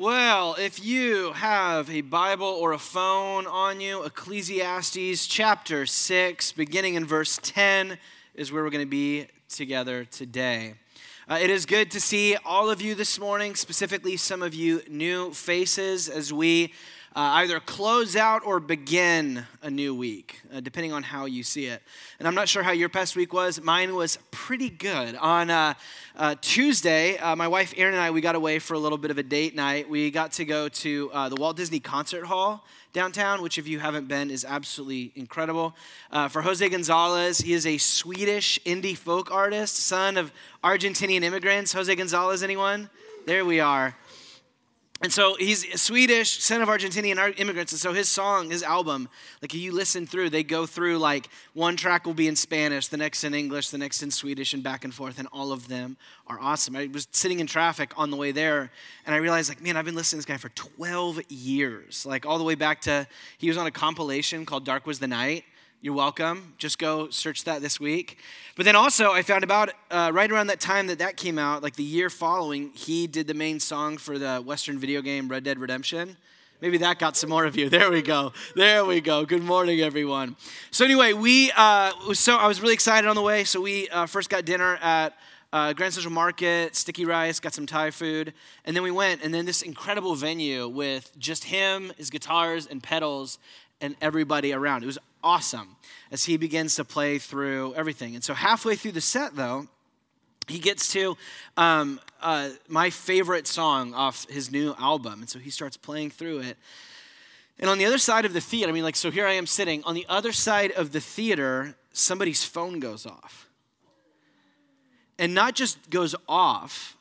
Well, if you have a Bible or a phone on you, Ecclesiastes chapter 6, beginning in verse 10, is where we're going to be together today. Uh, it is good to see all of you this morning, specifically some of you new faces, as we uh, either close out or begin a new week, uh, depending on how you see it. And I'm not sure how your past week was. Mine was pretty good. On uh, uh Tuesday, uh, my wife Erin and I we got away for a little bit of a date night. We got to go to uh, the Walt Disney Concert Hall downtown, which if you haven't been is absolutely incredible. for Jose Gonzalez, he is a Swedish indie folk artist, son of Argentinian immigrants. Jose Gonzalez, anyone? There we are. And so he's Swedish, son of Argentinian immigrants. And so his song, his album, like you listen through, they go through like one track will be in Spanish, the next in English, the next in Swedish, and back and forth. And all of them are awesome. I was sitting in traffic on the way there, and I realized, like, man, I've been listening to this guy for 12 years. Like all the way back to, he was on a compilation called Dark Was the Night. You're welcome. Just go search that this week. But then also, I found about uh, right around that time that that came out, like the year following, he did the main song for the Western video game Red Dead Redemption. Maybe that got some more of you. There we go. There we go. Good morning, everyone. So anyway, we uh, so I was really excited on the way. So we uh, first got dinner at uh, Grand Central Market, sticky rice, got some Thai food, and then we went. And then this incredible venue with just him, his guitars and pedals, and everybody around. It was awesome as he begins to play through everything. And so, halfway through the set, though, he gets to um, uh, my favorite song off his new album. And so he starts playing through it. And on the other side of the theater, I mean, like, so here I am sitting. On the other side of the theater, somebody's phone goes off. And not just goes off,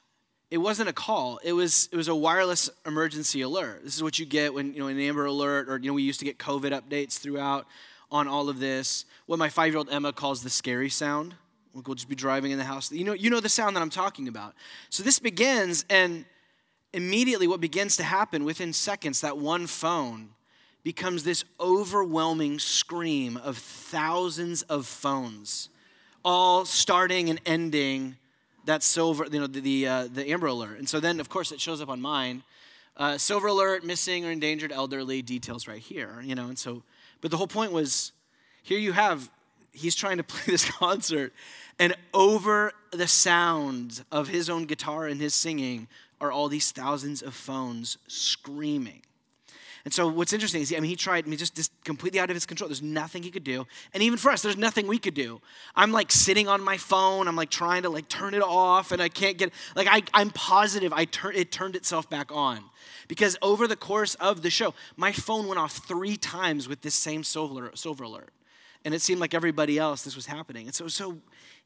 it wasn't a call. It was it was a wireless emergency alert. This is what you get when you know an amber alert or you know we used to get covid updates throughout on all of this. What my five-year-old emma calls the scary sound. We'll just be driving in the house. You know you know the sound that i'm talking about. So this begins and immediately what begins to happen within seconds that one phone becomes this overwhelming scream of thousands of phones all starting and ending that silver, you know, the, the, uh, the Amber Alert. And so then, of course, it shows up on mine. Uh, silver Alert, missing or endangered elderly, details right here, you know. And so, but the whole point was here you have, he's trying to play this concert, and over the sound of his own guitar and his singing are all these thousands of phones screaming. And so what's interesting is, I mean, he tried, I mean, just, just completely out of his control. There's nothing he could do. And even for us, there's nothing we could do. I'm like sitting on my phone. I'm like trying to like turn it off and I can't get, like I, I'm positive I tur- it turned itself back on. Because over the course of the show, my phone went off three times with this same silver, silver alert. And it seemed like everybody else, this was happening. And so so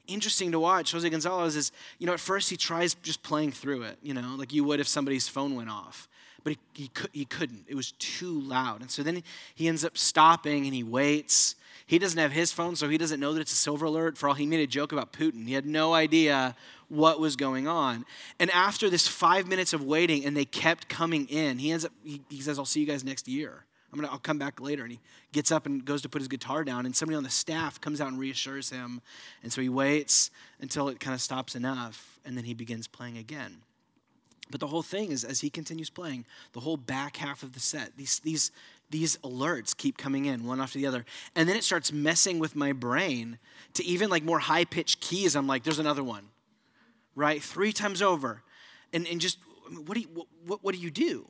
interesting to watch. Jose Gonzalez is, you know, at first he tries just playing through it, you know, like you would if somebody's phone went off but he, he, he couldn't. It was too loud. And so then he ends up stopping and he waits. He doesn't have his phone, so he doesn't know that it's a silver alert. For all he made a joke about Putin, he had no idea what was going on. And after this five minutes of waiting, and they kept coming in, he ends up. He, he says, "I'll see you guys next year. I'm gonna. I'll come back later." And he gets up and goes to put his guitar down, and somebody on the staff comes out and reassures him. And so he waits until it kind of stops enough, and then he begins playing again. But the whole thing is, as he continues playing, the whole back half of the set, these, these, these alerts keep coming in one after the other. And then it starts messing with my brain to even like more high pitched keys. I'm like, there's another one, right? Three times over. And, and just, what do you, what, what do you do?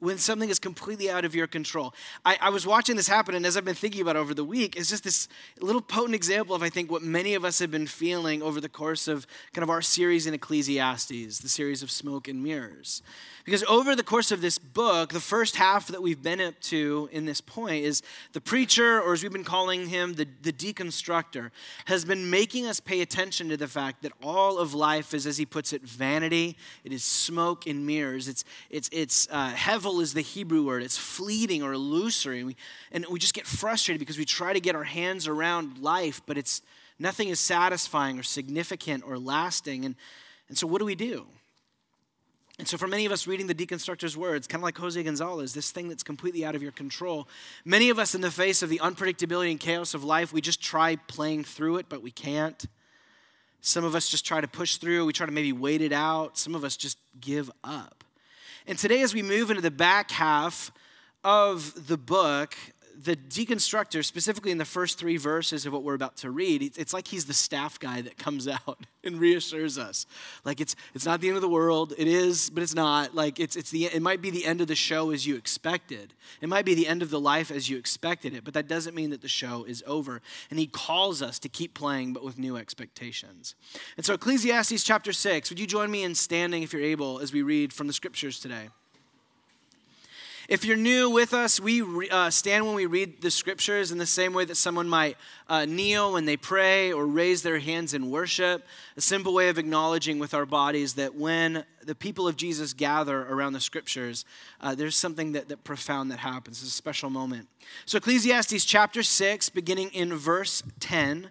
When something is completely out of your control. I, I, was watching this happen, and as I've been thinking about over the week, it's just this little potent example of, I think, what many of us have been feeling over the course of kind of our series in Ecclesiastes, the series of smoke and mirrors. Because over the course of this book, the first half that we've been up to in this point is the preacher, or as we've been calling him, the, the deconstructor, has been making us pay attention to the fact that all of life is, as he puts it, vanity. It is smoke and mirrors. It's, it's, it's uh, is the Hebrew word. It's fleeting or illusory. And we, and we just get frustrated because we try to get our hands around life, but it's nothing is satisfying or significant or lasting. And, and so what do we do? And so, for many of us reading the deconstructor's words, kind of like Jose Gonzalez, this thing that's completely out of your control, many of us, in the face of the unpredictability and chaos of life, we just try playing through it, but we can't. Some of us just try to push through. We try to maybe wait it out. Some of us just give up. And today, as we move into the back half of the book, the deconstructor, specifically in the first three verses of what we're about to read, it's like he's the staff guy that comes out and reassures us. Like it's it's not the end of the world. It is, but it's not. Like it's it's the it might be the end of the show as you expected. It might be the end of the life as you expected it, but that doesn't mean that the show is over. And he calls us to keep playing, but with new expectations. And so Ecclesiastes chapter six. Would you join me in standing if you're able as we read from the scriptures today? If you're new with us, we uh, stand when we read the scriptures in the same way that someone might uh, kneel when they pray or raise their hands in worship. A simple way of acknowledging with our bodies that when the people of Jesus gather around the scriptures, uh, there's something that, that profound that happens. It's a special moment. So, Ecclesiastes chapter 6, beginning in verse 10,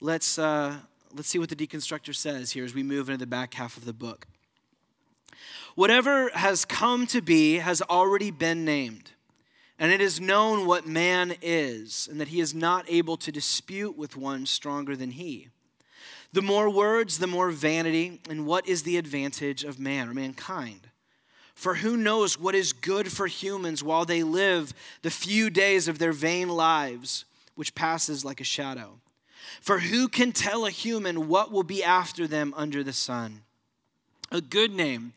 let's, uh, let's see what the deconstructor says here as we move into the back half of the book. Whatever has come to be has already been named, and it is known what man is, and that he is not able to dispute with one stronger than he. The more words, the more vanity, and what is the advantage of man or mankind? For who knows what is good for humans while they live the few days of their vain lives, which passes like a shadow? For who can tell a human what will be after them under the sun? A good name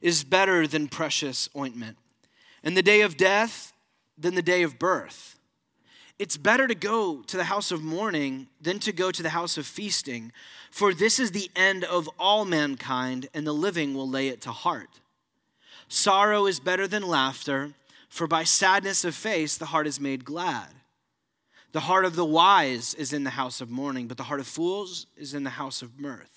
is better than precious ointment, and the day of death than the day of birth. It's better to go to the house of mourning than to go to the house of feasting, for this is the end of all mankind, and the living will lay it to heart. Sorrow is better than laughter, for by sadness of face the heart is made glad. The heart of the wise is in the house of mourning, but the heart of fools is in the house of mirth.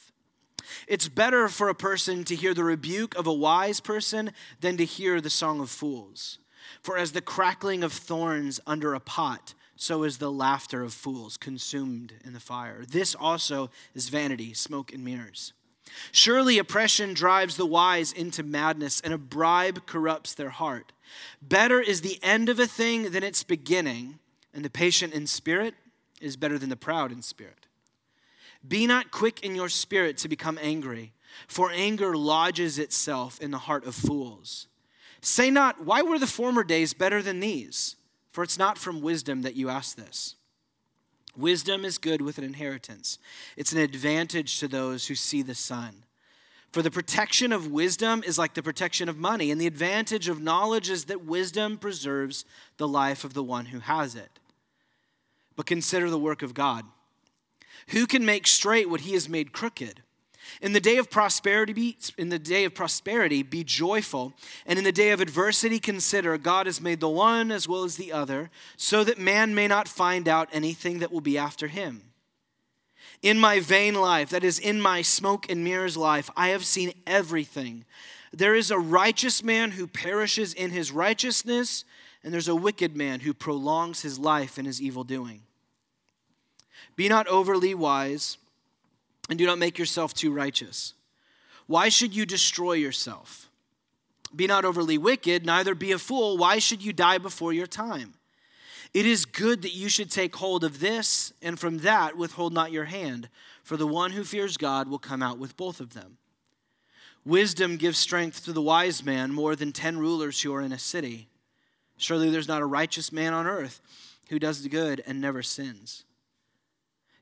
It's better for a person to hear the rebuke of a wise person than to hear the song of fools. For as the crackling of thorns under a pot, so is the laughter of fools consumed in the fire. This also is vanity, smoke and mirrors. Surely oppression drives the wise into madness, and a bribe corrupts their heart. Better is the end of a thing than its beginning, and the patient in spirit is better than the proud in spirit. Be not quick in your spirit to become angry, for anger lodges itself in the heart of fools. Say not, Why were the former days better than these? For it's not from wisdom that you ask this. Wisdom is good with an inheritance, it's an advantage to those who see the sun. For the protection of wisdom is like the protection of money, and the advantage of knowledge is that wisdom preserves the life of the one who has it. But consider the work of God who can make straight what he has made crooked? In the day of prosperity, be, in the day of prosperity, be joyful, and in the day of adversity, consider God has made the one as well as the other, so that man may not find out anything that will be after him. In my vain life, that is, in my smoke and mirrors life, I have seen everything. There is a righteous man who perishes in his righteousness, and there's a wicked man who prolongs his life in his evil doing. Be not overly wise, and do not make yourself too righteous. Why should you destroy yourself? Be not overly wicked, neither be a fool. Why should you die before your time? It is good that you should take hold of this, and from that withhold not your hand, for the one who fears God will come out with both of them. Wisdom gives strength to the wise man more than ten rulers who are in a city. Surely there's not a righteous man on earth who does the good and never sins.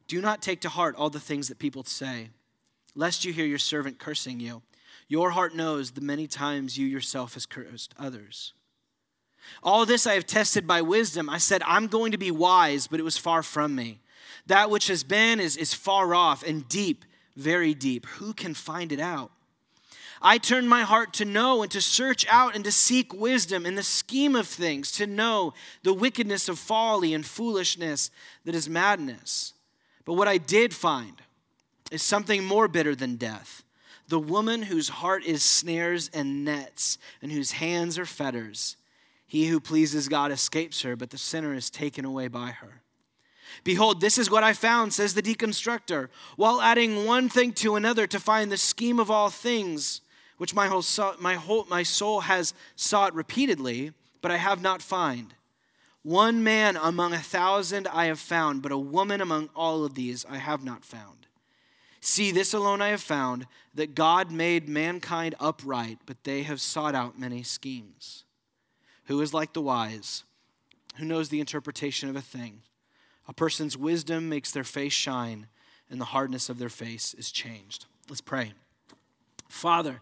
Do not take to heart all the things that people say, lest you hear your servant cursing you. Your heart knows the many times you yourself has cursed others. All this I have tested by wisdom. I said, I'm going to be wise, but it was far from me. That which has been is, is far off and deep, very deep. Who can find it out? I turned my heart to know and to search out and to seek wisdom in the scheme of things, to know the wickedness of folly and foolishness that is madness. But what I did find is something more bitter than death the woman whose heart is snares and nets, and whose hands are fetters. He who pleases God escapes her, but the sinner is taken away by her. Behold, this is what I found, says the deconstructor, while adding one thing to another to find the scheme of all things, which my whole, my, whole, my soul has sought repeatedly, but I have not found. One man among a thousand I have found, but a woman among all of these I have not found. See, this alone I have found that God made mankind upright, but they have sought out many schemes. Who is like the wise? Who knows the interpretation of a thing? A person's wisdom makes their face shine, and the hardness of their face is changed. Let's pray. Father,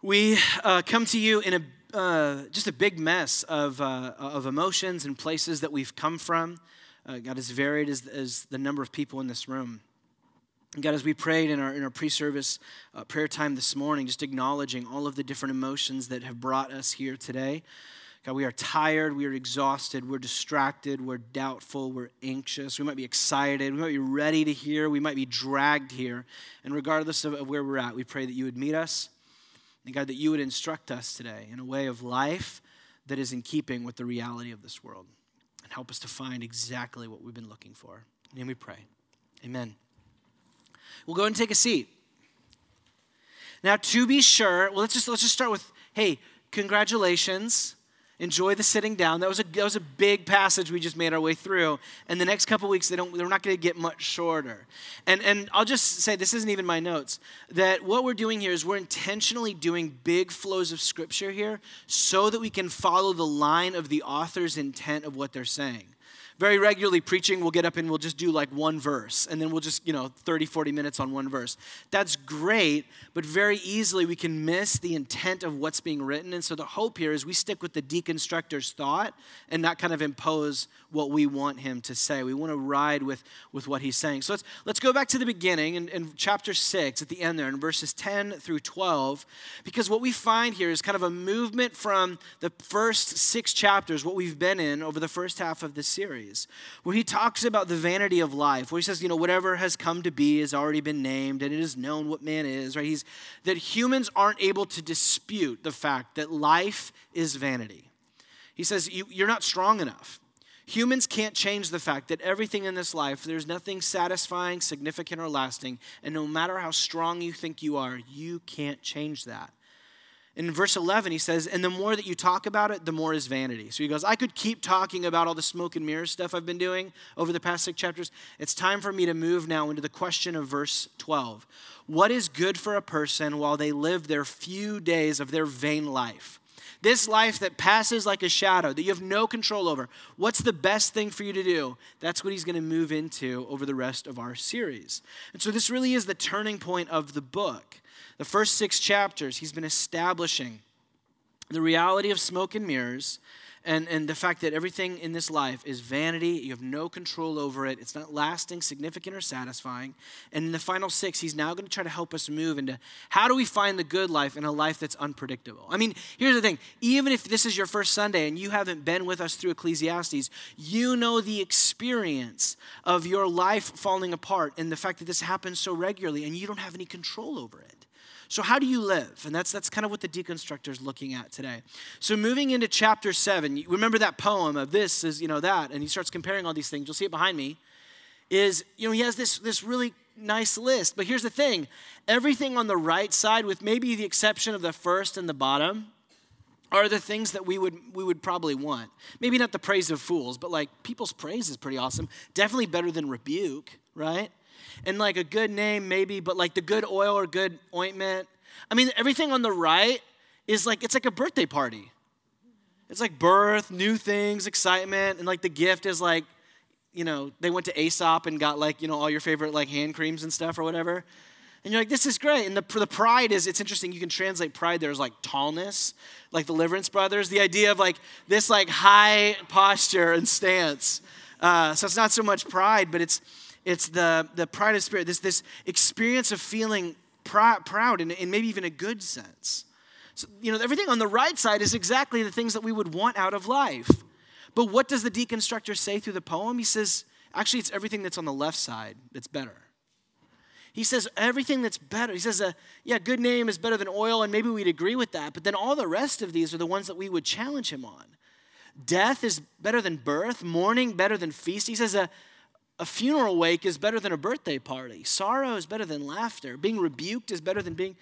we uh, come to you in a uh, just a big mess of, uh, of emotions and places that we've come from. Uh, God, as varied as, as the number of people in this room. God, as we prayed in our, in our pre service uh, prayer time this morning, just acknowledging all of the different emotions that have brought us here today. God, we are tired, we are exhausted, we're distracted, we're doubtful, we're anxious, we might be excited, we might be ready to hear, we might be dragged here. And regardless of, of where we're at, we pray that you would meet us. And God, that you would instruct us today in a way of life that is in keeping with the reality of this world. And help us to find exactly what we've been looking for. And we pray. Amen. We'll go and take a seat. Now, to be sure, well, let's just let's just start with, hey, congratulations. Enjoy the sitting down. That was a that was a big passage we just made our way through. And the next couple weeks, they don't they're not going to get much shorter. And and I'll just say this isn't even my notes. That what we're doing here is we're intentionally doing big flows of scripture here so that we can follow the line of the author's intent of what they're saying very regularly preaching we'll get up and we'll just do like one verse and then we'll just you know 30 40 minutes on one verse. That's great but very easily we can miss the intent of what's being written and so the hope here is we stick with the deconstructor's thought and not kind of impose what we want him to say. We want to ride with with what he's saying. So let's let's go back to the beginning in, in chapter 6 at the end there in verses 10 through 12 because what we find here is kind of a movement from the first six chapters what we've been in over the first half of this series where he talks about the vanity of life, where he says, you know, whatever has come to be has already been named and it is known what man is, right? He's that humans aren't able to dispute the fact that life is vanity. He says, you, you're not strong enough. Humans can't change the fact that everything in this life, there's nothing satisfying, significant, or lasting. And no matter how strong you think you are, you can't change that. In verse 11, he says, And the more that you talk about it, the more is vanity. So he goes, I could keep talking about all the smoke and mirrors stuff I've been doing over the past six chapters. It's time for me to move now into the question of verse 12. What is good for a person while they live their few days of their vain life? This life that passes like a shadow, that you have no control over. What's the best thing for you to do? That's what he's going to move into over the rest of our series. And so this really is the turning point of the book. The first six chapters, he's been establishing the reality of smoke and mirrors and, and the fact that everything in this life is vanity. You have no control over it. It's not lasting, significant, or satisfying. And in the final six, he's now going to try to help us move into how do we find the good life in a life that's unpredictable? I mean, here's the thing even if this is your first Sunday and you haven't been with us through Ecclesiastes, you know the experience of your life falling apart and the fact that this happens so regularly and you don't have any control over it. So, how do you live? And that's, that's kind of what the deconstructor is looking at today. So, moving into chapter seven, remember that poem of this is, you know, that, and he starts comparing all these things. You'll see it behind me. Is, you know, he has this, this really nice list. But here's the thing everything on the right side, with maybe the exception of the first and the bottom, are the things that we would we would probably want. Maybe not the praise of fools, but like people's praise is pretty awesome. Definitely better than rebuke, right? And like a good name, maybe, but like the good oil or good ointment. I mean, everything on the right is like, it's like a birthday party. It's like birth, new things, excitement, and like the gift is like, you know, they went to Aesop and got like, you know, all your favorite like hand creams and stuff or whatever. And you're like, this is great. And the, the pride is, it's interesting. You can translate pride there as like tallness, like the Deliverance Brothers. The idea of like this like high posture and stance. Uh, so it's not so much pride, but it's it's the, the pride of spirit, this, this experience of feeling pr- proud in maybe even a good sense. So, you know, everything on the right side is exactly the things that we would want out of life. But what does the deconstructor say through the poem? He says, actually, it's everything that's on the left side that's better. He says everything that's better. He says, uh, yeah, good name is better than oil, and maybe we'd agree with that. But then all the rest of these are the ones that we would challenge him on. Death is better than birth, mourning better than feast. He says, uh, a funeral wake is better than a birthday party. Sorrow is better than laughter. Being rebuked is better than being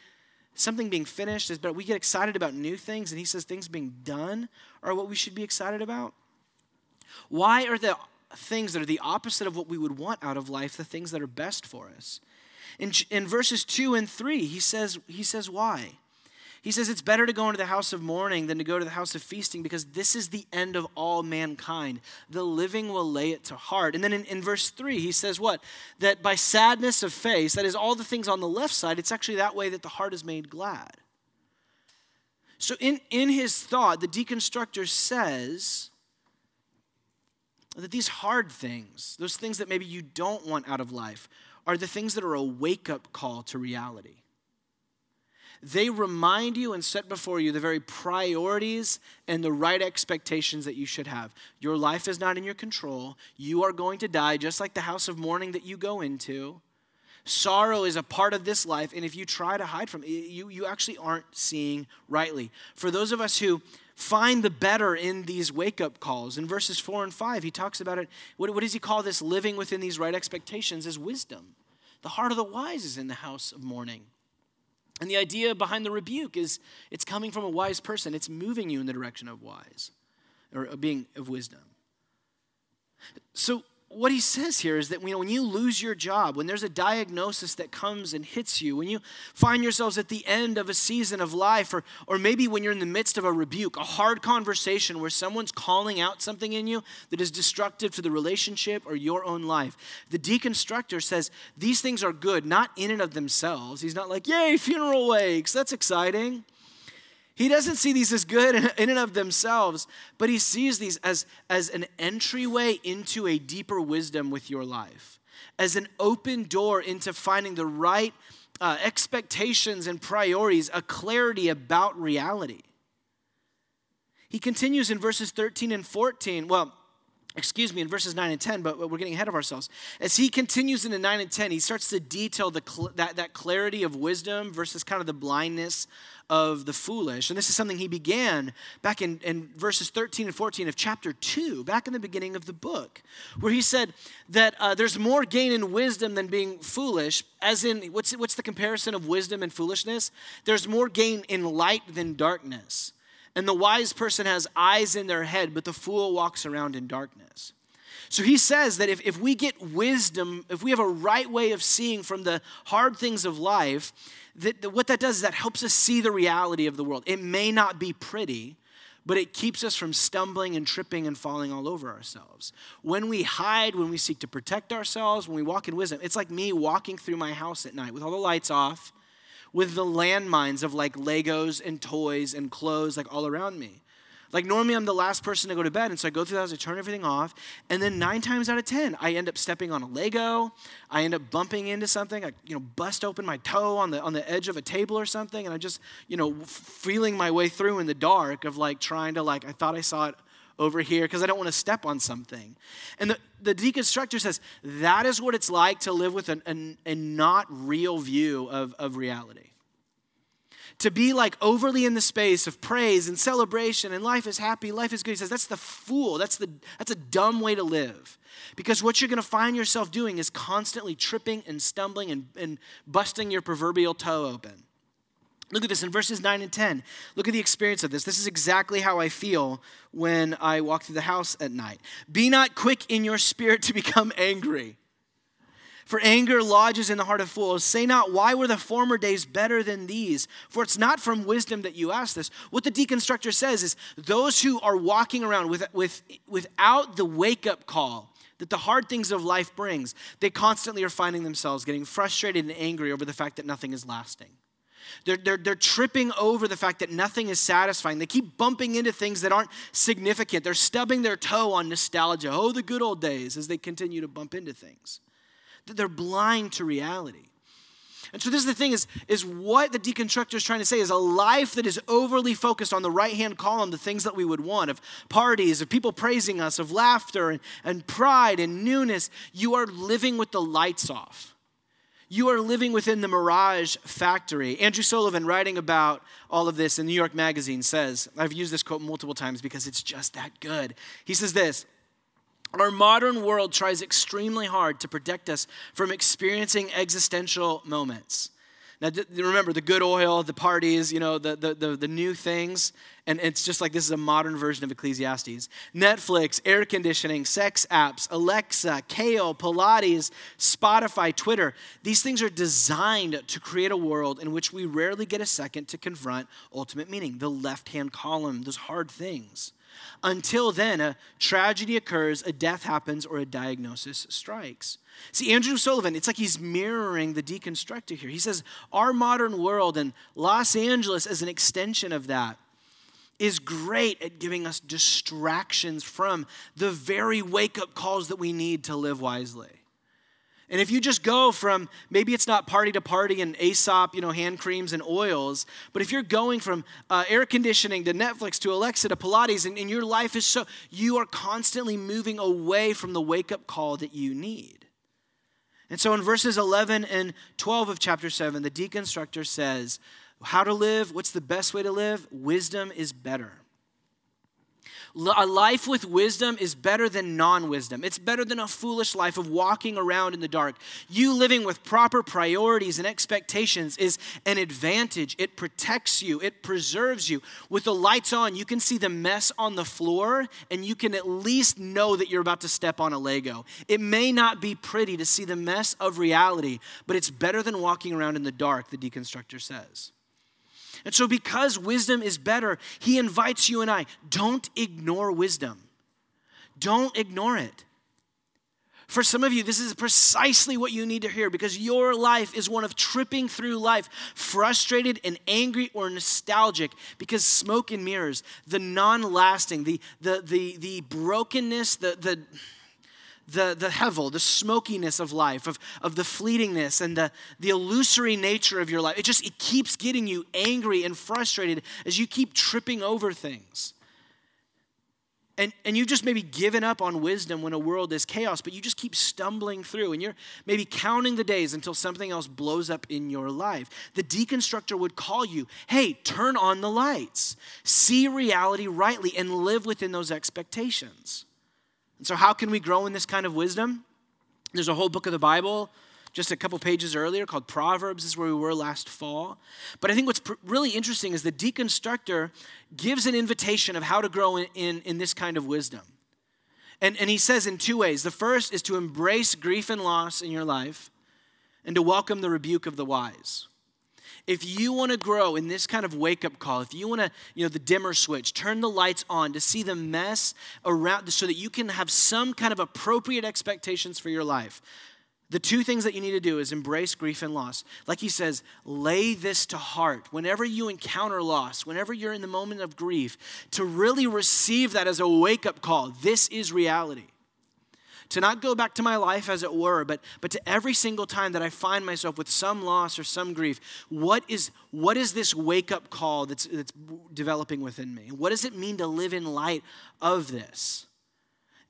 something being finished is better. We get excited about new things, and he says things being done are what we should be excited about. Why are the things that are the opposite of what we would want out of life the things that are best for us? In, in verses 2 and 3, he says, he says why. He says it's better to go into the house of mourning than to go to the house of feasting because this is the end of all mankind. The living will lay it to heart. And then in, in verse 3, he says what? That by sadness of face, that is all the things on the left side, it's actually that way that the heart is made glad. So in, in his thought, the deconstructor says that these hard things, those things that maybe you don't want out of life, are the things that are a wake up call to reality. They remind you and set before you the very priorities and the right expectations that you should have. Your life is not in your control. You are going to die, just like the house of mourning that you go into. Sorrow is a part of this life, and if you try to hide from it, you, you actually aren't seeing rightly. For those of us who find the better in these wake up calls, in verses four and five, he talks about it. What, what does he call this? Living within these right expectations is wisdom. The heart of the wise is in the house of mourning. And the idea behind the rebuke is it's coming from a wise person. It's moving you in the direction of wise or being of wisdom. So what he says here is that when you lose your job, when there's a diagnosis that comes and hits you, when you find yourselves at the end of a season of life, or, or maybe when you're in the midst of a rebuke, a hard conversation where someone's calling out something in you that is destructive to the relationship or your own life, the deconstructor says these things are good, not in and of themselves. He's not like, yay, funeral wakes, that's exciting. He doesn't see these as good in and of themselves, but he sees these as, as an entryway into a deeper wisdom with your life, as an open door into finding the right uh, expectations and priorities, a clarity about reality. He continues in verses 13 and 14. Well, excuse me, in verses 9 and 10, but we're getting ahead of ourselves. As he continues into 9 and 10, he starts to detail the, that, that clarity of wisdom versus kind of the blindness of the foolish. And this is something he began back in, in verses 13 and 14 of chapter 2, back in the beginning of the book, where he said that uh, there's more gain in wisdom than being foolish, as in, what's, what's the comparison of wisdom and foolishness? There's more gain in light than darkness. And the wise person has eyes in their head, but the fool walks around in darkness. So he says that if, if we get wisdom, if we have a right way of seeing from the hard things of life, that, that what that does is that helps us see the reality of the world. It may not be pretty, but it keeps us from stumbling and tripping and falling all over ourselves. When we hide, when we seek to protect ourselves, when we walk in wisdom, it's like me walking through my house at night with all the lights off with the landmines of like Legos and toys and clothes like all around me. Like normally I'm the last person to go to bed, and so I go through the house, I turn everything off, and then nine times out of ten, I end up stepping on a Lego, I end up bumping into something, I you know bust open my toe on the on the edge of a table or something, and I'm just you know feeling my way through in the dark of like trying to like I thought I saw it over here because I don't want to step on something. And the, the deconstructor says that is what it's like to live with an, an, a not real view of, of reality. To be like overly in the space of praise and celebration and life is happy, life is good. He says that's the fool. That's, the, that's a dumb way to live. Because what you're going to find yourself doing is constantly tripping and stumbling and, and busting your proverbial toe open. Look at this in verses 9 and 10. Look at the experience of this. This is exactly how I feel when I walk through the house at night. Be not quick in your spirit to become angry. For anger lodges in the heart of fools. Say not, Why were the former days better than these? For it's not from wisdom that you ask this. What the deconstructor says is those who are walking around with, with, without the wake up call that the hard things of life brings, they constantly are finding themselves getting frustrated and angry over the fact that nothing is lasting. They're, they're, they're tripping over the fact that nothing is satisfying. They keep bumping into things that aren't significant. They're stubbing their toe on nostalgia. Oh, the good old days as they continue to bump into things. They're blind to reality. And so this is the thing is, is what the deconstructor is trying to say is a life that is overly focused on the right-hand column, the things that we would want, of parties, of people praising us, of laughter and, and pride and newness. You are living with the lights off. You are living within the mirage factory. Andrew Sullivan, writing about all of this in New York Magazine, says, I've used this quote multiple times because it's just that good. He says this Our modern world tries extremely hard to protect us from experiencing existential moments. Now, remember the good oil, the parties, you know, the, the, the, the new things. And it's just like this is a modern version of Ecclesiastes. Netflix, air conditioning, sex apps, Alexa, Kale, Pilates, Spotify, Twitter. These things are designed to create a world in which we rarely get a second to confront ultimate meaning, the left hand column, those hard things. Until then, a tragedy occurs, a death happens, or a diagnosis strikes. See, Andrew Sullivan, it's like he's mirroring the deconstructor here. He says, Our modern world and Los Angeles as an extension of that is great at giving us distractions from the very wake up calls that we need to live wisely. And if you just go from maybe it's not party to party and Aesop, you know, hand creams and oils, but if you're going from uh, air conditioning to Netflix to Alexa to Pilates, and, and your life is so, you are constantly moving away from the wake up call that you need. And so in verses 11 and 12 of chapter 7, the deconstructor says, How to live, what's the best way to live? Wisdom is better. A life with wisdom is better than non wisdom. It's better than a foolish life of walking around in the dark. You living with proper priorities and expectations is an advantage. It protects you, it preserves you. With the lights on, you can see the mess on the floor, and you can at least know that you're about to step on a Lego. It may not be pretty to see the mess of reality, but it's better than walking around in the dark, the deconstructor says. And so, because wisdom is better, he invites you and I don't ignore wisdom. Don't ignore it. For some of you, this is precisely what you need to hear because your life is one of tripping through life, frustrated and angry or nostalgic because smoke and mirrors, the non lasting, the, the, the, the brokenness, the, the, the, the hevel, the smokiness of life, of, of the fleetingness and the, the illusory nature of your life. It just it keeps getting you angry and frustrated as you keep tripping over things. And, and you've just maybe given up on wisdom when a world is chaos, but you just keep stumbling through and you're maybe counting the days until something else blows up in your life. The deconstructor would call you, hey, turn on the lights, see reality rightly, and live within those expectations. And so, how can we grow in this kind of wisdom? There's a whole book of the Bible just a couple pages earlier called Proverbs. This is where we were last fall. But I think what's pr- really interesting is the deconstructor gives an invitation of how to grow in, in, in this kind of wisdom. And, and he says in two ways. The first is to embrace grief and loss in your life and to welcome the rebuke of the wise if you want to grow in this kind of wake up call, if you want to, you know, the dimmer switch, turn the lights on to see the mess around so that you can have some kind of appropriate expectations for your life. The two things that you need to do is embrace grief and loss. Like he says, lay this to heart. Whenever you encounter loss, whenever you're in the moment of grief, to really receive that as a wake up call. This is reality to not go back to my life as it were, but, but to every single time that I find myself with some loss or some grief, what is, what is this wake up call that's, that's developing within me? What does it mean to live in light of this?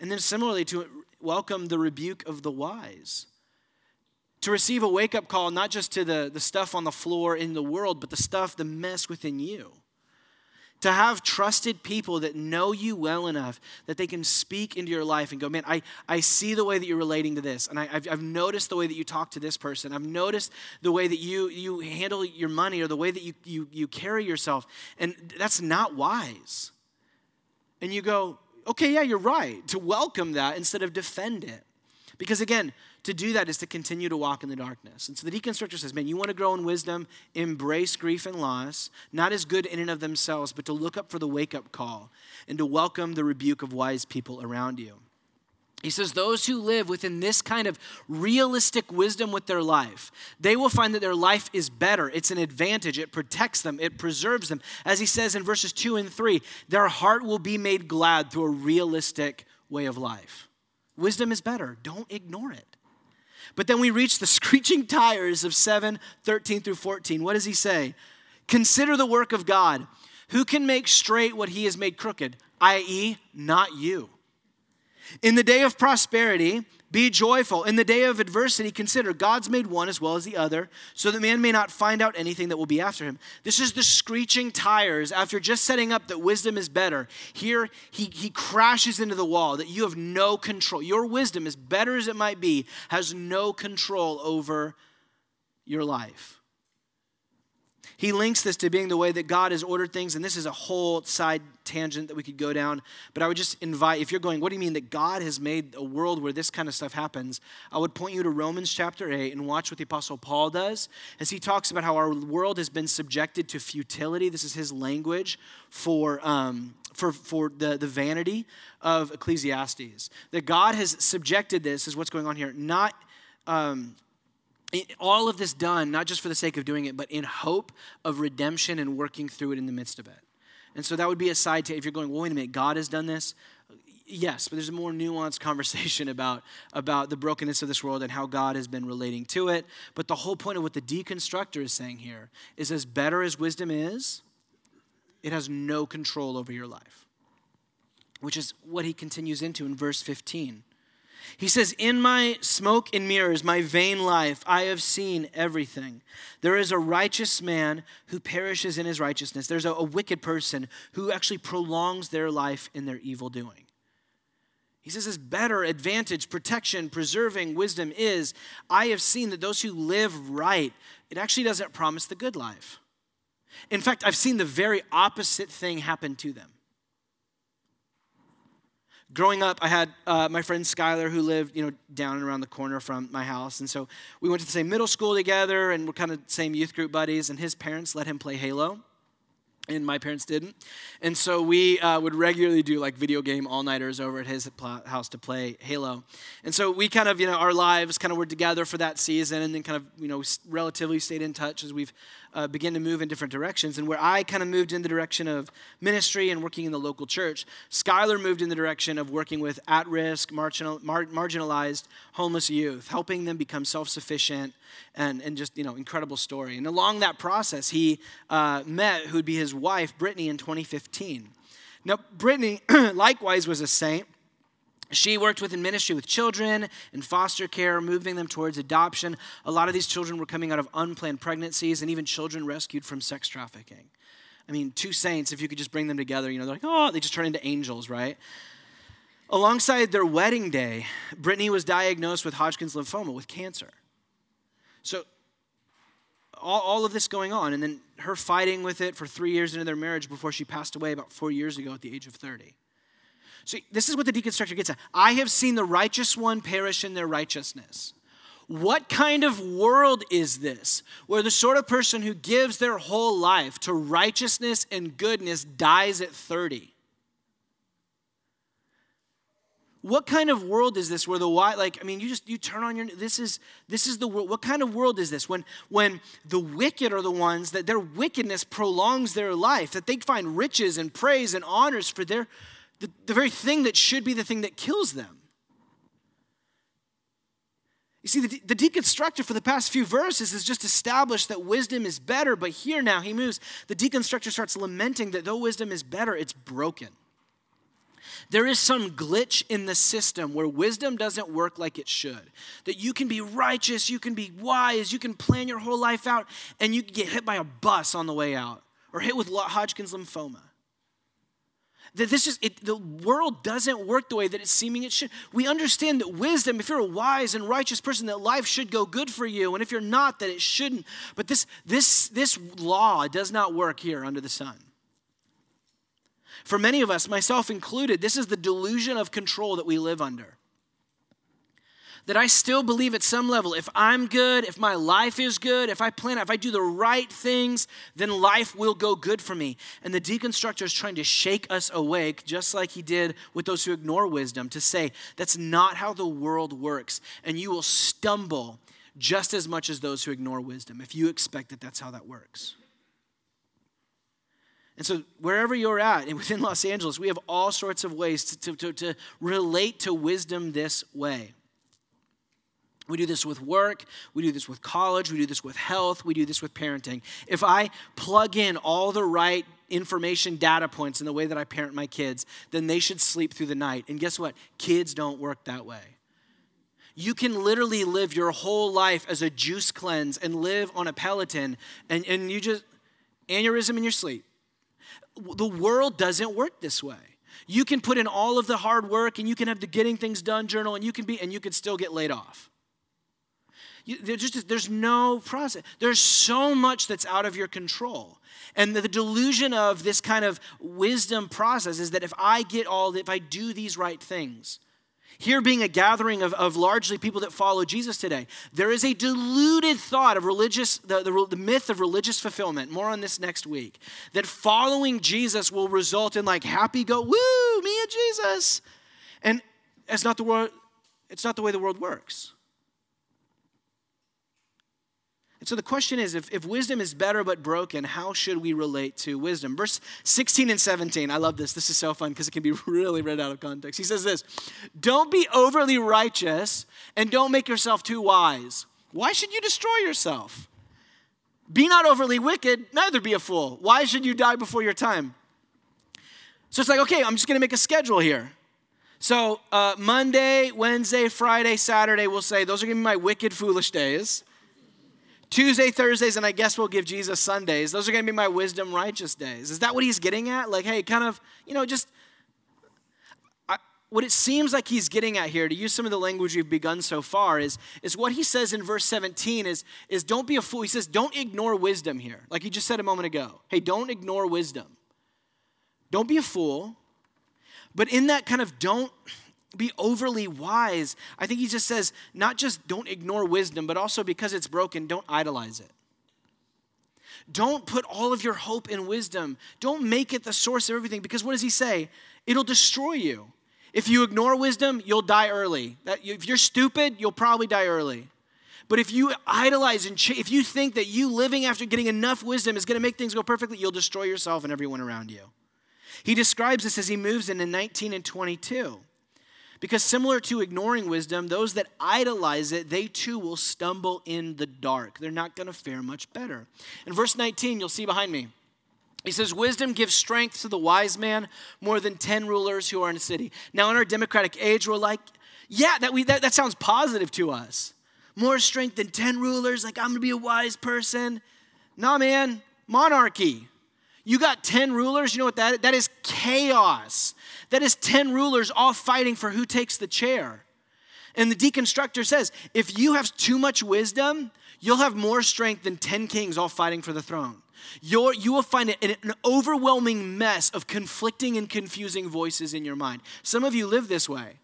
And then similarly, to welcome the rebuke of the wise. To receive a wake up call, not just to the, the stuff on the floor in the world, but the stuff, the mess within you to have trusted people that know you well enough that they can speak into your life and go, man, I, I see the way that you're relating to this. And I, have I've noticed the way that you talk to this person. I've noticed the way that you, you handle your money or the way that you, you, you carry yourself. And that's not wise. And you go, okay, yeah, you're right. To welcome that instead of defend it. Because again, to do that is to continue to walk in the darkness. And so the deconstructor says, man, you want to grow in wisdom, embrace grief and loss, not as good in and of themselves, but to look up for the wake up call and to welcome the rebuke of wise people around you. He says, Those who live within this kind of realistic wisdom with their life, they will find that their life is better. It's an advantage. It protects them, it preserves them. As he says in verses 2 and 3, their heart will be made glad through a realistic way of life. Wisdom is better. Don't ignore it. But then we reach the screeching tires of 7, 13 through 14. What does he say? Consider the work of God. Who can make straight what he has made crooked? I.e., not you. In the day of prosperity, be joyful. In the day of adversity, consider God's made one as well as the other, so that man may not find out anything that will be after him. This is the screeching tires after just setting up that wisdom is better. Here, he, he crashes into the wall that you have no control. Your wisdom, as better as it might be, has no control over your life. He links this to being the way that God has ordered things, and this is a whole side tangent that we could go down. But I would just invite, if you're going, what do you mean that God has made a world where this kind of stuff happens? I would point you to Romans chapter 8 and watch what the Apostle Paul does as he talks about how our world has been subjected to futility. This is his language for, um, for, for the, the vanity of Ecclesiastes. That God has subjected this, is what's going on here, not. Um, all of this done not just for the sake of doing it, but in hope of redemption and working through it in the midst of it. And so that would be a side to if you're going, well, wait a minute, God has done this. Yes, but there's a more nuanced conversation about, about the brokenness of this world and how God has been relating to it. But the whole point of what the deconstructor is saying here is as better as wisdom is, it has no control over your life, which is what he continues into in verse 15. He says, In my smoke and mirrors, my vain life, I have seen everything. There is a righteous man who perishes in his righteousness. There's a, a wicked person who actually prolongs their life in their evil doing. He says, As better advantage, protection, preserving wisdom is, I have seen that those who live right, it actually doesn't promise the good life. In fact, I've seen the very opposite thing happen to them growing up, I had uh, my friend Skylar who lived, you know, down and around the corner from my house. And so we went to the same middle school together and we're kind of same youth group buddies. And his parents let him play Halo and my parents didn't. And so we uh, would regularly do like video game all nighters over at his house to play Halo. And so we kind of, you know, our lives kind of were together for that season and then kind of, you know, relatively stayed in touch as we've uh, began to move in different directions. And where I kind of moved in the direction of ministry and working in the local church, Skylar moved in the direction of working with at risk, marginal, mar- marginalized homeless youth, helping them become self sufficient and, and just, you know, incredible story. And along that process, he uh, met who'd be his wife, Brittany, in 2015. Now, Brittany likewise was a saint. She worked within ministry with children and foster care, moving them towards adoption. A lot of these children were coming out of unplanned pregnancies and even children rescued from sex trafficking. I mean, two saints, if you could just bring them together, you know, they're like, oh, they just turn into angels, right? Alongside their wedding day, Brittany was diagnosed with Hodgkin's lymphoma, with cancer. So, all, all of this going on, and then her fighting with it for three years into their marriage before she passed away about four years ago at the age of 30. So, this is what the deconstructor gets at. I have seen the righteous one perish in their righteousness. What kind of world is this where the sort of person who gives their whole life to righteousness and goodness dies at 30? What kind of world is this where the why like I mean you just you turn on your this is this is the world what kind of world is this when when the wicked are the ones that their wickedness prolongs their life that they find riches and praise and honors for their the, the very thing that should be the thing that kills them. You see, the, the deconstructor for the past few verses has just established that wisdom is better, but here now he moves. The deconstructor starts lamenting that though wisdom is better, it's broken. There is some glitch in the system where wisdom doesn't work like it should. That you can be righteous, you can be wise, you can plan your whole life out, and you can get hit by a bus on the way out or hit with Hodgkin's lymphoma that this is it, the world doesn't work the way that it's seeming it should. We understand that wisdom, if you're a wise and righteous person, that life should go good for you, and if you're not, that it shouldn't. But this this this law does not work here under the sun. For many of us, myself included, this is the delusion of control that we live under that I still believe at some level if I'm good, if my life is good, if I plan, if I do the right things, then life will go good for me. And the deconstructor is trying to shake us awake, just like he did with those who ignore wisdom, to say that's not how the world works. And you will stumble just as much as those who ignore wisdom if you expect that that's how that works. And so, wherever you're at, and within Los Angeles, we have all sorts of ways to, to, to, relate to wisdom this way. We do this with work, we do this with college, we do this with health, we do this with parenting. If I plug in all the right information data points in the way that I parent my kids, then they should sleep through the night. And guess what? Kids don't work that way. You can literally live your whole life as a juice cleanse and live on a Peloton, and, and you just, aneurysm in your sleep. The world doesn't work this way. You can put in all of the hard work and you can have the getting things done journal and you can be and you can still get laid off. You, there's, just, there's no process. There's so much that's out of your control. And the, the delusion of this kind of wisdom process is that if I get all, if I do these right things, here being a gathering of, of largely people that follow Jesus today, there is a deluded thought of religious, the, the, the myth of religious fulfillment, more on this next week, that following Jesus will result in like happy go, woo, me and Jesus. And it's not the world, it's not the way the world works. And so the question is if, if wisdom is better but broken, how should we relate to wisdom? Verse 16 and 17, I love this. This is so fun because it can be really read out of context. He says this Don't be overly righteous and don't make yourself too wise. Why should you destroy yourself? Be not overly wicked, neither be a fool. Why should you die before your time? So it's like, okay, I'm just going to make a schedule here. So uh, Monday, Wednesday, Friday, Saturday, we'll say those are going to be my wicked, foolish days. Tuesday, Thursdays, and I guess we'll give Jesus Sundays. Those are going to be my wisdom righteous days. Is that what he's getting at? Like, hey, kind of, you know, just I, what it seems like he's getting at here, to use some of the language we've begun so far, is, is what he says in verse 17 is, is don't be a fool. He says, don't ignore wisdom here. Like he just said a moment ago. Hey, don't ignore wisdom. Don't be a fool. But in that kind of don't be overly wise. I think he just says, not just don't ignore wisdom, but also because it's broken, don't idolize it. Don't put all of your hope in wisdom. Don't make it the source of everything because what does he say? It'll destroy you. If you ignore wisdom, you'll die early. If you're stupid, you'll probably die early. But if you idolize and ch- if you think that you living after getting enough wisdom is going to make things go perfectly, you'll destroy yourself and everyone around you. He describes this as he moves into 19 and 22. Because similar to ignoring wisdom, those that idolize it, they too will stumble in the dark. They're not going to fare much better. In verse 19, you'll see behind me, he says, Wisdom gives strength to the wise man more than 10 rulers who are in a city. Now, in our democratic age, we're like, yeah, that, we, that, that sounds positive to us. More strength than 10 rulers, like I'm gonna be a wise person. Nah, man, monarchy. You got 10 rulers, you know what that is? That is chaos. That is 10 rulers all fighting for who takes the chair. And the deconstructor says if you have too much wisdom, you'll have more strength than 10 kings all fighting for the throne. You're, you will find it an overwhelming mess of conflicting and confusing voices in your mind. Some of you live this way.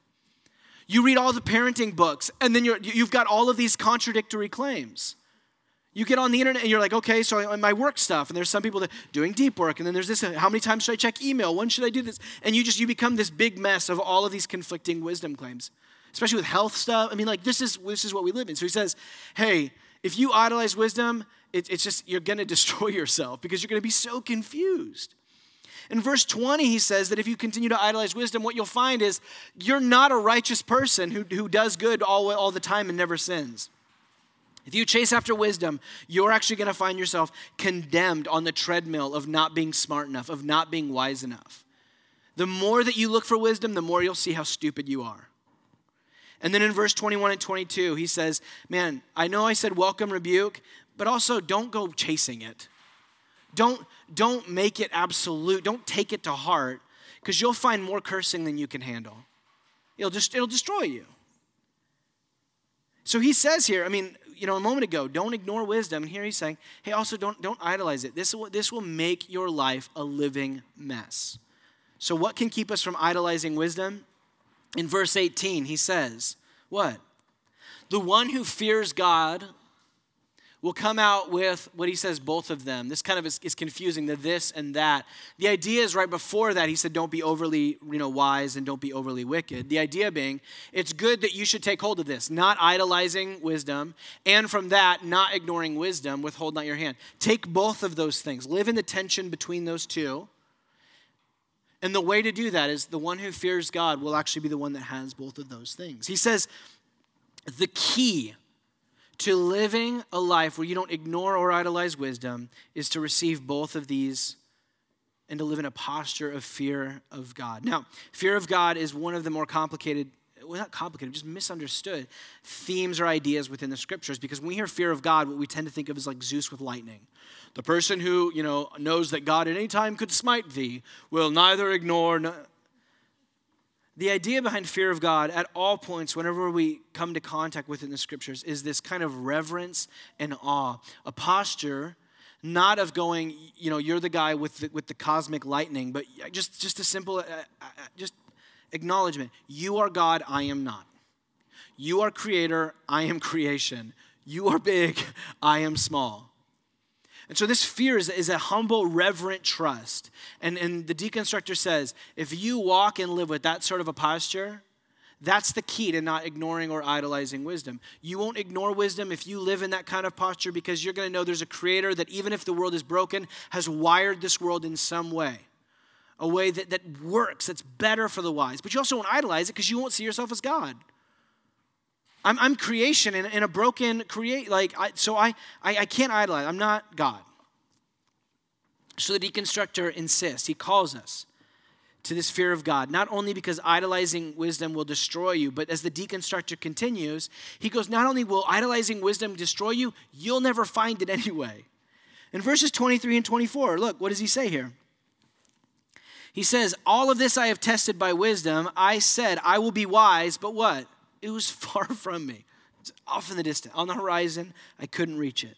You read all the parenting books, and then you you've got all of these contradictory claims. You get on the internet and you're like, okay, so my work stuff, and there's some people that doing deep work, and then there's this. Uh, how many times should I check email? When should I do this? And you just you become this big mess of all of these conflicting wisdom claims, especially with health stuff. I mean, like this is this is what we live in. So he says, hey, if you idolize wisdom, it, it's just you're going to destroy yourself because you're going to be so confused. In verse 20, he says that if you continue to idolize wisdom, what you'll find is you're not a righteous person who, who does good all, all the time and never sins. If you chase after wisdom, you're actually going to find yourself condemned on the treadmill of not being smart enough, of not being wise enough. The more that you look for wisdom, the more you'll see how stupid you are. And then in verse 21 and 22, he says, Man, I know I said welcome rebuke, but also don't go chasing it. Don't, don't make it absolute. Don't take it to heart, because you'll find more cursing than you can handle. It'll, just, it'll destroy you. So he says here, I mean, you know, a moment ago, don't ignore wisdom. And here he's saying, hey, also don't, don't idolize it. This will, this will make your life a living mess. So, what can keep us from idolizing wisdom? In verse 18, he says, What? The one who fears God will come out with what he says, both of them. This kind of is, is, confusing, the this and that. The idea is right before that, he said, don't be overly you know, wise and don't be overly wicked. The idea being, it's good that you should take hold of this, not idolizing wisdom, and from that, not ignoring wisdom, withhold not your hand. Take both of those things, live in the tension between those two. And the way to do that is the one who fears God will actually be the one that has both of those things. He says, the key to living a life where you don't ignore or idolize wisdom is to receive both of these and to live in a posture of fear of God. Now, fear of God is one of the more complicated, well, not complicated, just misunderstood themes or ideas within the scriptures because when we hear fear of God, what we tend to think of is like Zeus with lightning. The person who, you know, knows that God at any time could smite thee will neither ignore. The idea behind fear of God at all points, whenever we come to contact with it in the scriptures, is this kind of reverence and awe. A posture not of going, you know, you're the guy with the, with the cosmic lightning, but just, just a simple, uh, uh, just acknowledgement. You are God, I am not. You are creator, I am creation. You are big, I am small. And so this fear is, is a humble, reverent trust. And, and the deconstructor says if you walk and live with that sort of a posture, that's the key to not ignoring or idolizing wisdom. You won't ignore wisdom if you live in that kind of posture because you're going to know there's a creator that, even if the world is broken, has wired this world in some way. A way that, that works, that's better for the wise. But you also won't idolize it because you won't see yourself as God. I'm, I'm creation in, in a broken create like I, so I, I I can't idolize. I'm not God. So the deconstructor insists. He calls us to this fear of God, not only because idolizing wisdom will destroy you, but as the deconstructor continues, he goes, Not only will idolizing wisdom destroy you, you'll never find it anyway. In verses 23 and 24, look, what does he say here? He says, All of this I have tested by wisdom. I said, I will be wise, but what? It was far from me. It's off in the distance. On the horizon, I couldn't reach it.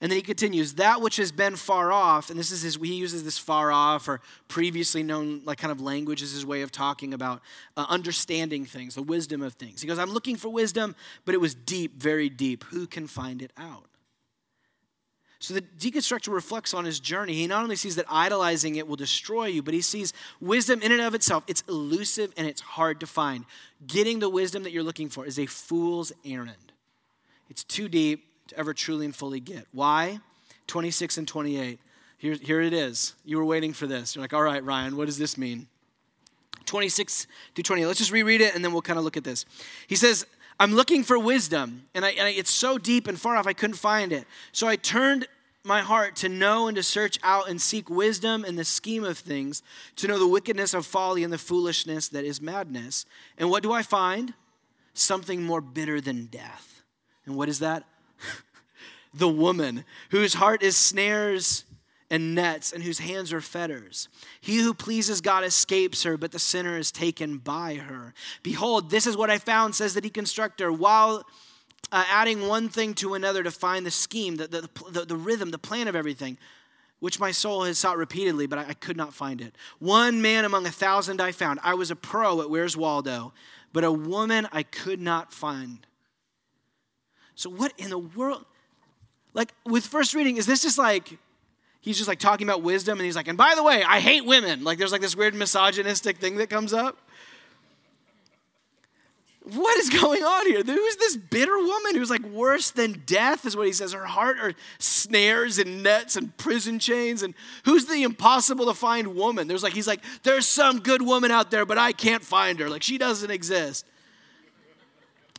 And then he continues, that which has been far off, and this is his, he uses this far off or previously known, like kind of language is his way of talking about uh, understanding things, the wisdom of things. He goes, I'm looking for wisdom, but it was deep, very deep. Who can find it out? So the deconstructor reflects on his journey. He not only sees that idolizing it will destroy you, but he sees wisdom in and of itself. It's elusive and it's hard to find. Getting the wisdom that you're looking for is a fool's errand. It's too deep, to ever truly and fully get. Why? 26 and 28. Here, here it is. You were waiting for this. You're like, all right, Ryan, what does this mean? 26 through 28. Let's just reread it and then we'll kind of look at this. He says, I'm looking for wisdom, and, I, and I, it's so deep and far off, I couldn't find it. So I turned my heart to know and to search out and seek wisdom in the scheme of things, to know the wickedness of folly and the foolishness that is madness. And what do I find? Something more bitter than death. And what is that? the woman whose heart is snares and nets and whose hands are fetters. He who pleases God escapes her, but the sinner is taken by her. Behold, this is what I found, says the deconstructor, while uh, adding one thing to another to find the scheme, the, the, the, the, rhythm, the plan of everything, which my soul has sought repeatedly, but I, I could not find it. One man among a thousand I found. I was a pro at Where's Waldo, but a woman I could not find. So, what in the world? Like, with first reading, is this just like, he's just like talking about wisdom and he's like, and by the way, I hate women. Like, there's like this weird misogynistic thing that comes up. What is going on here? Who's this bitter woman who's like worse than death, is what he says. Her heart are snares and nets and prison chains. And who's the impossible to find woman? There's like, he's like, there's some good woman out there, but I can't find her. Like, she doesn't exist.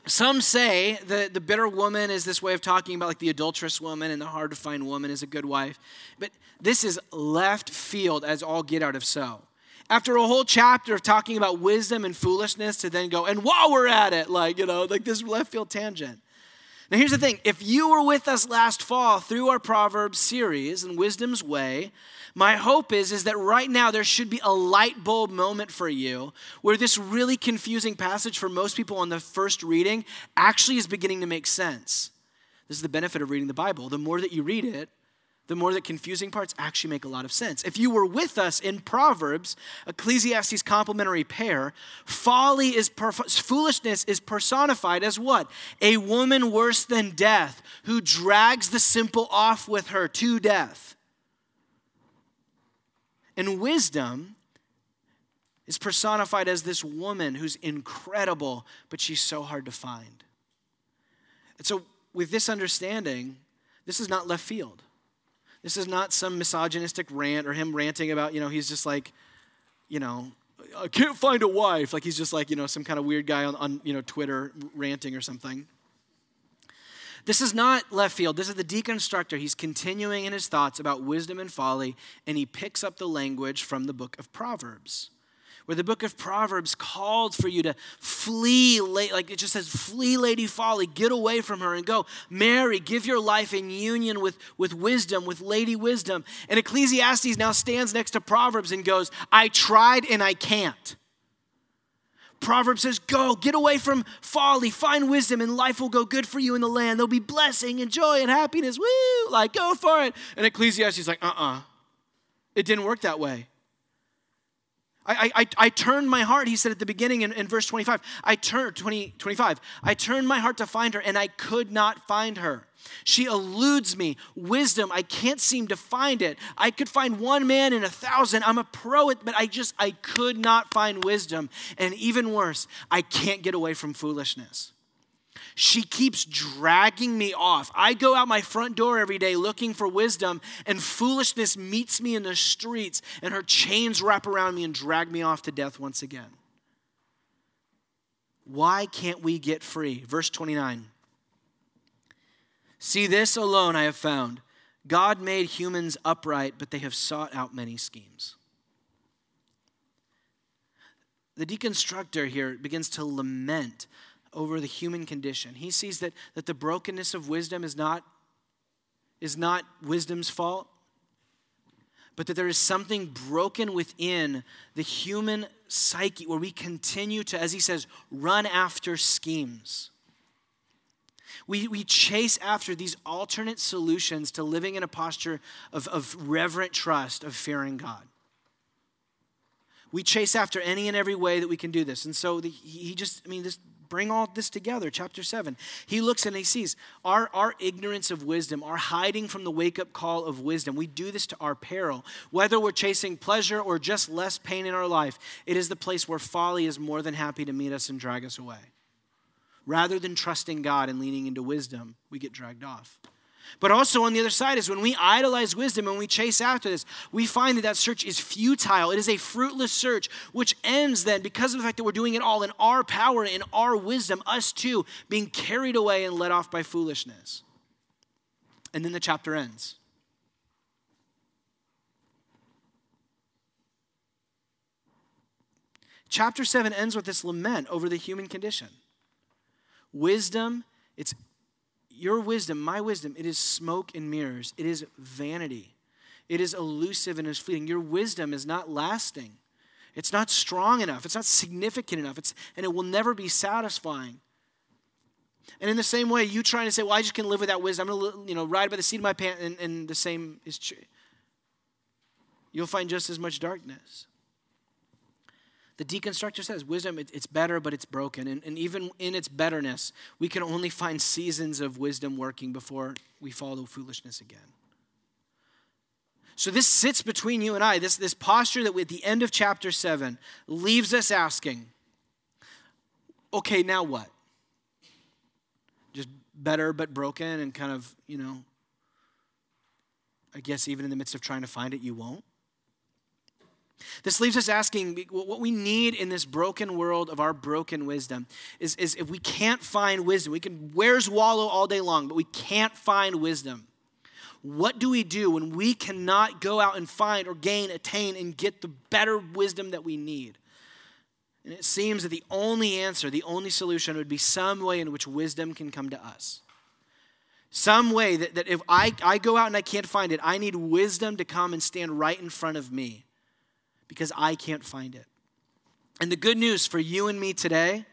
Some say that the bitter woman is this way of talking about like the adulterous woman and the hard to find woman is a good wife. But this is left field as all get out of so. After a whole chapter of talking about wisdom and foolishness to then go, and while we're at it, like, you know, like this left field tangent. Now, here's the thing if you were with us last fall through our Proverbs series and Wisdom's Way, my hope is, is that right now there should be a light bulb moment for you where this really confusing passage for most people on the first reading actually is beginning to make sense. This is the benefit of reading the Bible. The more that you read it, the more that confusing parts actually make a lot of sense. If you were with us in Proverbs, Ecclesiastes complementary pair, folly is foolishness is personified as what? A woman worse than death who drags the simple off with her to death. And wisdom is personified as this woman who's incredible, but she's so hard to find. And so, with this understanding, this is not left field. This is not some misogynistic rant or him ranting about, you know, he's just like, you know, I can't find a wife. Like he's just like, you know, some kind of weird guy on, on you know, Twitter ranting or something. This is not left field. This is the deconstructor. He's continuing in his thoughts about wisdom and folly, and he picks up the language from the book of Proverbs. Where the book of Proverbs called for you to flee, like it just says, flee Lady Folly, get away from her and go. Marry, give your life in union with, with wisdom, with Lady Wisdom. And Ecclesiastes now stands next to Proverbs and goes, I tried and I can't. Proverbs says, Go, get away from folly, find wisdom, and life will go good for you in the land. There'll be blessing and joy and happiness. Woo! Like, go for it. And Ecclesiastes is like, Uh uh-uh. uh. It didn't work that way. I, I, I turned my heart, he said at the beginning in, in verse 25. I turned, 20, 25. I turned my heart to find her, and I could not find her. She eludes me. Wisdom, I can't seem to find it. I could find one man in a thousand. I'm a pro at, but I just, I could not find wisdom. And even worse, I can't get away from foolishness. She keeps dragging me off. I go out my front door every day looking for wisdom, and foolishness meets me in the streets, and her chains wrap around me and drag me off to death once again. Why can't we get free? Verse 29. See, this alone I have found. God made humans upright, but they have sought out many schemes. The deconstructor here begins to lament over the human condition. He sees that, that the brokenness of wisdom is not, is not wisdom's fault, but that there is something broken within the human psyche where we continue to, as he says, run after schemes. We, we chase after these alternate solutions to living in a posture of, of reverent trust, of fearing God. We chase after any and every way that we can do this. And so the, he just, I mean, this bring all this together, chapter 7. He looks and he sees our, our ignorance of wisdom, our hiding from the wake up call of wisdom. We do this to our peril. Whether we're chasing pleasure or just less pain in our life, it is the place where folly is more than happy to meet us and drag us away. Rather than trusting God and leaning into wisdom, we get dragged off. But also on the other side is when we idolize wisdom and we chase after this, we find that that search is futile. It is a fruitless search, which ends then because of the fact that we're doing it all in our power, in our wisdom, us too, being carried away and led off by foolishness. And then the chapter ends. Chapter 7 ends with this lament over the human condition. Wisdom, it's your wisdom, my wisdom, it is smoke and mirrors. It is vanity. It is elusive and is fleeting. Your wisdom is not lasting. It's not strong enough. It's not significant enough. It's, and it will never be satisfying. And in the same way, you trying to say, well, I just can live without wisdom. I'm going to you know, ride by the seat of my pants, and, and the same is true. You'll find just as much darkness. The deconstructor says wisdom, it, it's better, but it's broken. And, and even in its betterness, we can only find seasons of wisdom working before we follow foolishness again. So this sits between you and I. This, this posture that we, at the end of chapter 7 leaves us asking, okay, now what? Just better but broken and kind of, you know, I guess even in the midst of trying to find it, you won't? This leaves us asking what we need in this broken world of our broken wisdom is, is if we can't find wisdom, we can Where's Waldo all day long, but we can't find wisdom. What do we do when we cannot go out and find or gain, attain, and get the better wisdom that we need? And it seems that the only answer, the only solution would be some way in which wisdom can come to us. Some way that, that if I, I go out and I can't find it, I need wisdom to come and stand right in front of me because I can't find it. And the good news for you and me today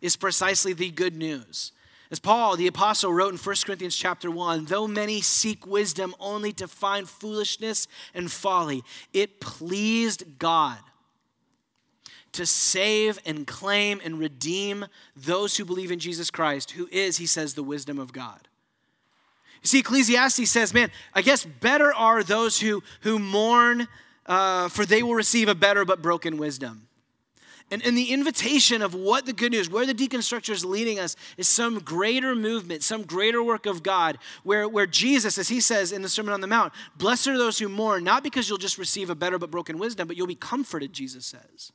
is precisely the good news. As Paul, the apostle, wrote in 1 Corinthians chapter 1, though many seek wisdom only to find foolishness and folly, it pleased God to save and claim and redeem those who believe in Jesus Christ, who is, he says, the wisdom of God. You see, Ecclesiastes says, man, I guess better are those who, who mourn uh, for they will receive a better but broken wisdom. And, and the invitation of what the good news, where the deconstructor is leading us, is some greater movement, some greater work of God, where, where Jesus, as he says in the Sermon on the Mount, blessed are those who mourn, not because you'll just receive a better but broken wisdom, but you'll be comforted, Jesus says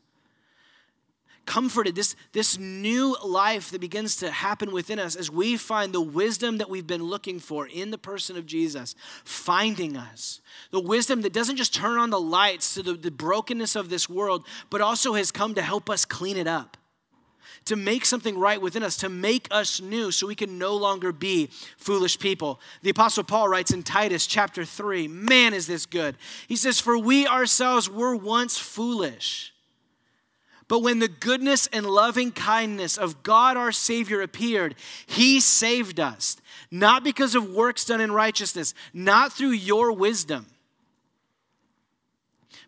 comforted, this, this new life that begins to happen within us as we find the wisdom that we've been looking for in the person of Jesus, finding us. The wisdom that doesn't just turn on the lights to the, the brokenness of this world, but also has come to help us clean it up to make something right within us, to make us new so we can no longer be foolish people. The Apostle Paul writes in Titus chapter 3 Man, is this good. He says, For we ourselves were once foolish But when the goodness and loving kindness of God our Savior appeared, He saved us, not because of works done in righteousness, not through your wisdom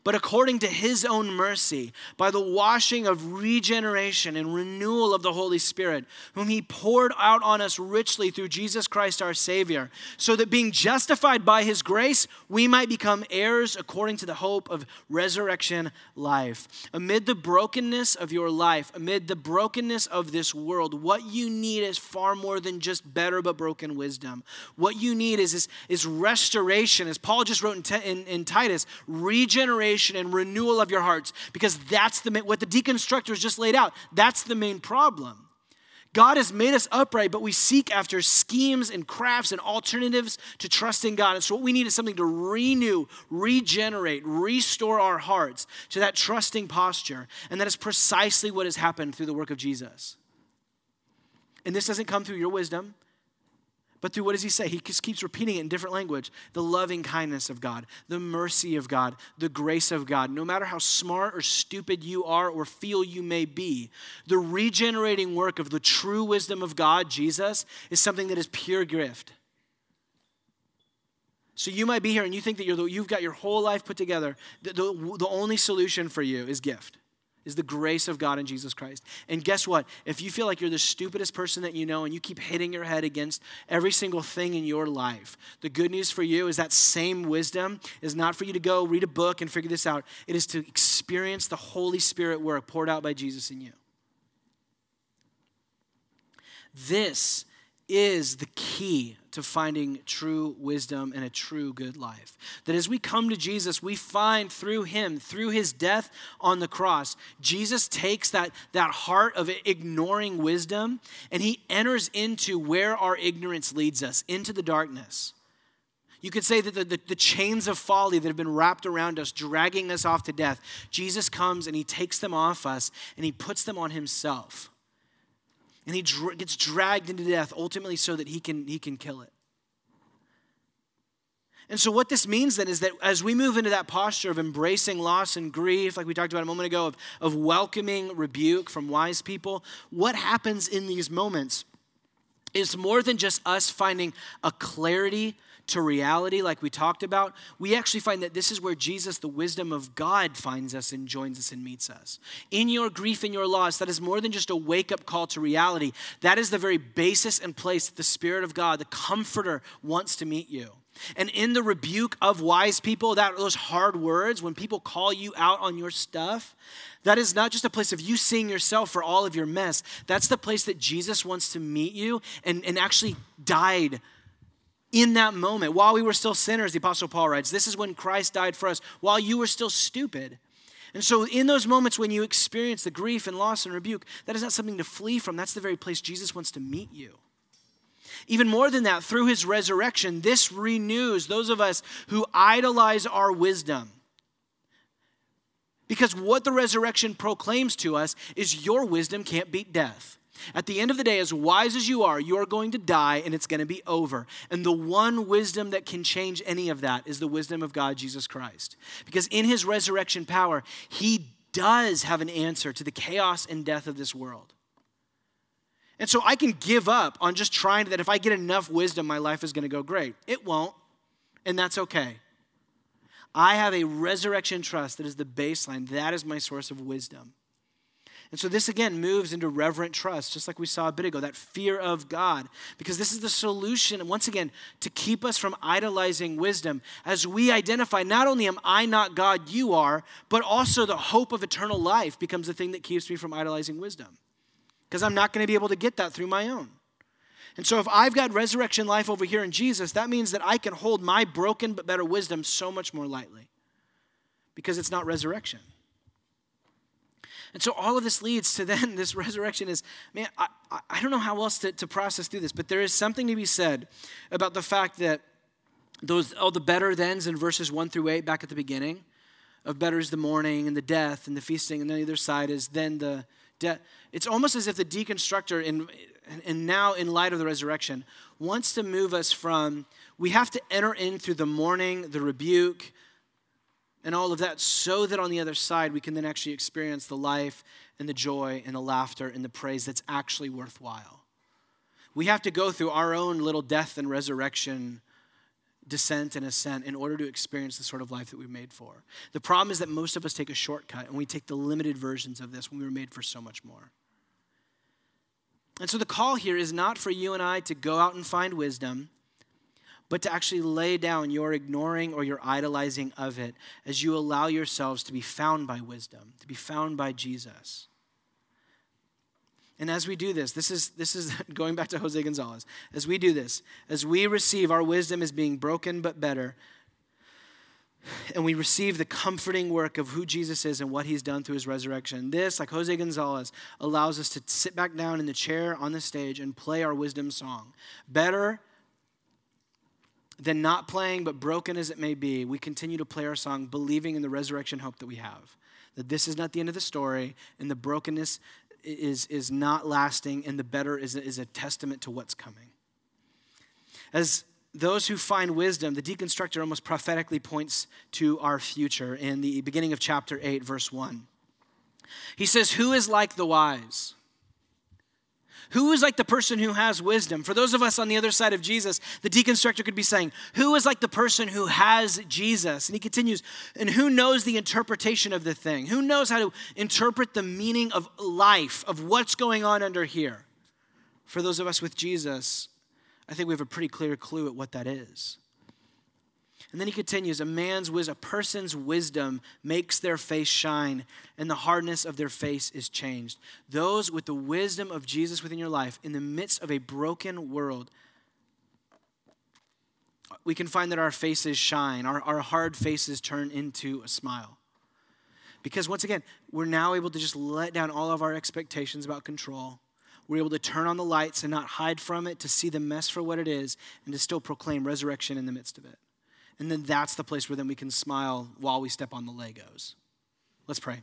but according to his own mercy, by the washing of regeneration and renewal of the Holy Spirit, whom he poured out on us richly through Jesus Christ our Savior, so that being justified by his grace, we might become heirs according to the hope of resurrection life. Amid the brokenness of your life, amid the brokenness of this world, what you need is far more than just better but broken wisdom. What you need is, is, is restoration, as Paul just wrote in, in, in Titus, regeneration restoration and renewal of your hearts because that's the what the deconstructors just laid out. That's the main problem. God has made us upright, but we seek after schemes and crafts and alternatives to trusting God. And so, what we need is something to renew, regenerate, restore our hearts to that trusting posture. And that is precisely what has happened through the work of Jesus. And this doesn't come through your wisdom, but through what does he say? He just keeps repeating it in different language. The loving kindness of God, the mercy of God, the grace of God. No matter how smart or stupid you are or feel you may be, the regenerating work of the true wisdom of God, Jesus, is something that is pure gift. So you might be here and you think that you're the, you've got your whole life put together. The, the, the only solution for you is gift is the grace of God in Jesus Christ. And guess what? If you feel like you're the stupidest person that you know and you keep hitting your head against every single thing in your life, the good news for you is that same wisdom is not for you to go read a book and figure this out. It is to experience the Holy Spirit work poured out by Jesus in you. This is the key to finding true wisdom and a true good life. That as we come to Jesus, we find through him, through his death on the cross, Jesus takes that, that heart of ignoring wisdom and he enters into where our ignorance leads us, into the darkness. You could say that the, the, the, chains of folly that have been wrapped around us, dragging us off to death, Jesus comes and he takes them off us and he puts them on himself and he dr- gets dragged into death ultimately so that he can, he can kill it. And so, what this means then is that as we move into that posture of embracing loss and grief, like we talked about a moment ago, of, of welcoming rebuke from wise people, what happens in these moments is more than just us finding a clarity to reality, like we talked about, we actually find that this is where Jesus, the wisdom of God, finds us and joins us and meets us. In your grief and your loss, that is more than just a wake up call to reality. That is the very basis and place that the Spirit of God, the Comforter, wants to meet you. And in the rebuke of wise people, that those hard words, when people call you out on your stuff, that is not just a place of you seeing yourself for all of your mess. That's the place that Jesus wants to meet you and, and actually died in that moment, while we were still sinners, the Apostle Paul writes, this is when Christ died for us, while you were still stupid. And so, in those moments when you experience the grief and loss and rebuke, that is not something to flee from. That's the very place Jesus wants to meet you. Even more than that, through his resurrection, this renews those of us who idolize our wisdom. Because what the resurrection proclaims to us is your wisdom can't beat death. At the end of the day, as wise as you are, you are going to die and it's going to be over. And the one wisdom that can change any of that is the wisdom of God, Jesus Christ. Because in his resurrection power, he does have an answer to the chaos and death of this world. And so I can give up on just trying that if I get enough wisdom, my life is going to go great. It won't, and that's okay. I have a resurrection trust that is the baseline. That is my source of wisdom. And so this again moves into reverent trust, just like we saw a bit ago, that fear of God, because this is the solution, once again, to keep us from idolizing wisdom as we identify not only am I not God, you are, but also the hope of eternal life becomes the thing that keeps me from idolizing wisdom. Because I'm not going to be able to get that through my own. And so, if I've got resurrection life over here in Jesus, that means that I can hold my broken but better wisdom so much more lightly because it's not resurrection. And so all of this leads to then this resurrection is, man, I, I don't know how else to, to process through this, but there is something to be said about the fact that those, all the better thens in verses 1 through 8 back at the beginning, of better is the mourning and the death and the feasting, and then the other side is then the death. It's almost as if the deconstructor, in, and now in light of the resurrection, wants to move us from we have to enter in through the mourning, the rebuke, and all of that so that on the other side we can then actually experience the life and the joy and the laughter and the praise that's actually worthwhile. We have to go through our own little death and resurrection descent and ascent in order to experience the sort of life that we're made for. The problem is that most of us take a shortcut and we take the limited versions of this when we were made for so much more. And so the call here is not for you and I to go out and find wisdom but to actually lay down your ignoring or your idolizing of it as you allow yourselves to be found by wisdom, to be found by Jesus. And as we do this, this is, this is going back to Jose Gonzalez. As we do this, as we receive our wisdom as being broken but better, and we receive the comforting work of who Jesus is and what he's done through his resurrection. This, like Jose Gonzalez, allows us to sit back down in the chair on the stage and play our wisdom song. Better than not playing, but broken as it may be, we continue to play our song, believing in the resurrection hope that we have. That this is not the end of the story, and the brokenness is, is not lasting, and the better is, is a testament to what's coming. As those who find wisdom, the deconstructor almost prophetically points to our future in the beginning of chapter 8, verse 1. He says, Who is like the wise? Who is like the person who has wisdom? For those of us on the other side of Jesus, the deconstructor could be saying, Who is like the person who has Jesus? And he continues, And who knows the interpretation of the thing? Who knows how to interpret the meaning of life, of what's going on under here? For those of us with Jesus, I think we have a pretty clear clue at what that is. And then he continues, a man's wisdom, a person's wisdom makes their face shine, and the hardness of their face is changed. Those with the wisdom of Jesus within your life, in the midst of a broken world, we can find that our faces shine, our, our hard faces turn into a smile. Because once again, we're now able to just let down all of our expectations about control. We're able to turn on the lights and not hide from it, to see the mess for what it is, and to still proclaim resurrection in the midst of it. And then that's the place where then we can smile while we step on the Legos. Let's pray.